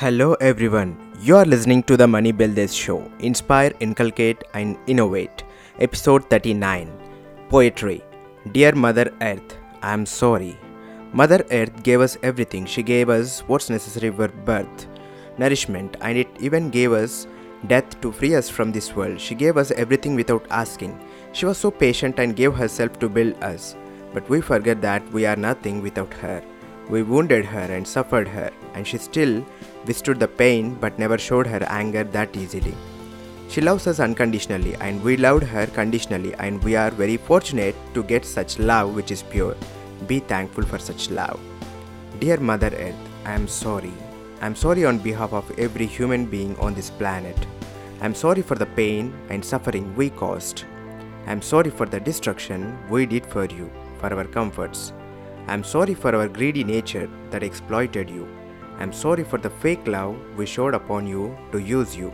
Hello everyone, you are listening to the Money Builders Show Inspire, Inculcate, and Innovate, Episode 39 Poetry Dear Mother Earth, I am sorry. Mother Earth gave us everything. She gave us what's necessary for birth, nourishment, and it even gave us death to free us from this world. She gave us everything without asking. She was so patient and gave herself to build us. But we forget that we are nothing without her. We wounded her and suffered her, and she still withstood the pain but never showed her anger that easily. She loves us unconditionally, and we loved her conditionally, and we are very fortunate to get such love which is pure. Be thankful for such love. Dear Mother Earth, I am sorry. I am sorry on behalf of every human being on this planet. I am sorry for the pain and suffering we caused. I am sorry for the destruction we did for you, for our comforts. I am sorry for our greedy nature that exploited you. I am sorry for the fake love we showed upon you to use you,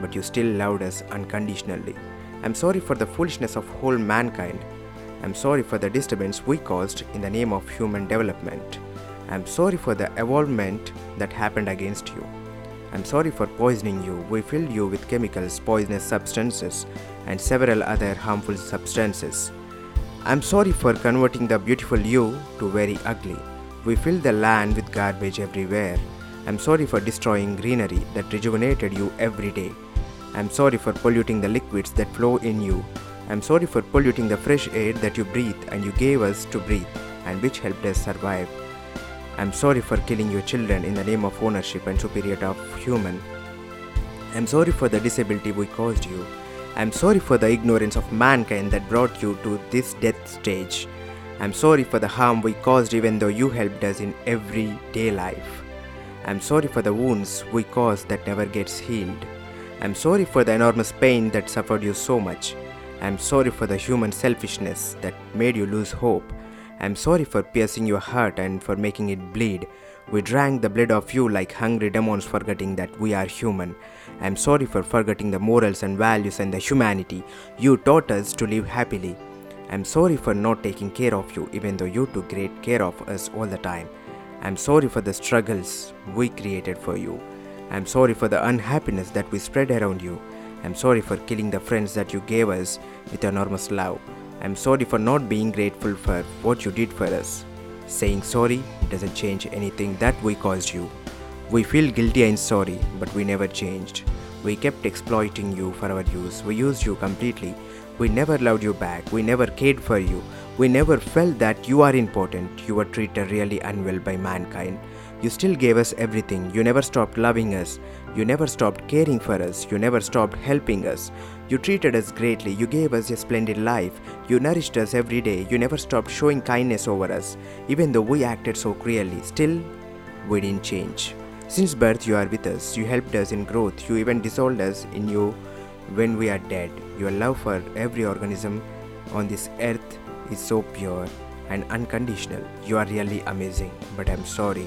but you still loved us unconditionally. I am sorry for the foolishness of whole mankind. I am sorry for the disturbance we caused in the name of human development. I am sorry for the evolvement that happened against you. I am sorry for poisoning you. We filled you with chemicals, poisonous substances, and several other harmful substances. I'm sorry for converting the beautiful you to very ugly. We filled the land with garbage everywhere. I'm sorry for destroying greenery that rejuvenated you every day. I'm sorry for polluting the liquids that flow in you. I'm sorry for polluting the fresh air that you breathe and you gave us to breathe and which helped us survive. I'm sorry for killing your children in the name of ownership and superiority of human. I'm sorry for the disability we caused you. I'm sorry for the ignorance of mankind that brought you to this death stage. I'm sorry for the harm we caused even though you helped us in everyday life. I'm sorry for the wounds we caused that never gets healed. I'm sorry for the enormous pain that suffered you so much. I'm sorry for the human selfishness that made you lose hope. I'm sorry for piercing your heart and for making it bleed. We drank the blood of you like hungry demons, forgetting that we are human. I'm sorry for forgetting the morals and values and the humanity you taught us to live happily. I'm sorry for not taking care of you, even though you took great care of us all the time. I'm sorry for the struggles we created for you. I'm sorry for the unhappiness that we spread around you. I'm sorry for killing the friends that you gave us with enormous love. I'm sorry for not being grateful for what you did for us. Saying sorry doesn't change anything that we caused you. We feel guilty and sorry, but we never changed. We kept exploiting you for our use. We used you completely. We never loved you back. We never cared for you. We never felt that you are important. You were treated really unwell by mankind. You still gave us everything. You never stopped loving us. You never stopped caring for us. You never stopped helping us. You treated us greatly. You gave us a splendid life. You nourished us every day. You never stopped showing kindness over us. Even though we acted so cruelly, still, we didn't change. Since birth, you are with us. You helped us in growth. You even dissolved us in you when we are dead. Your love for every organism on this earth is so pure and unconditional. You are really amazing, but I'm sorry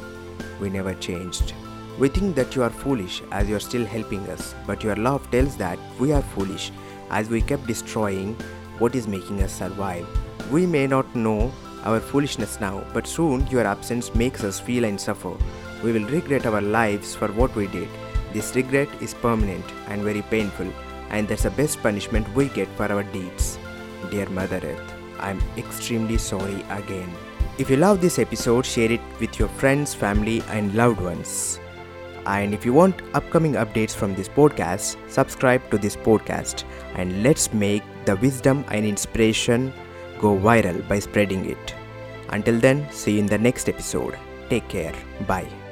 we never changed. We think that you are foolish as you are still helping us, but your love tells that we are foolish as we kept destroying what is making us survive. We may not know our foolishness now, but soon your absence makes us feel and suffer. We will regret our lives for what we did. This regret is permanent and very painful, and that's the best punishment we get for our deeds. Dear Mother Earth, I am extremely sorry again. If you love this episode, share it with your friends, family, and loved ones. And if you want upcoming updates from this podcast, subscribe to this podcast and let's make the wisdom and inspiration go viral by spreading it. Until then, see you in the next episode. Take care. Bye.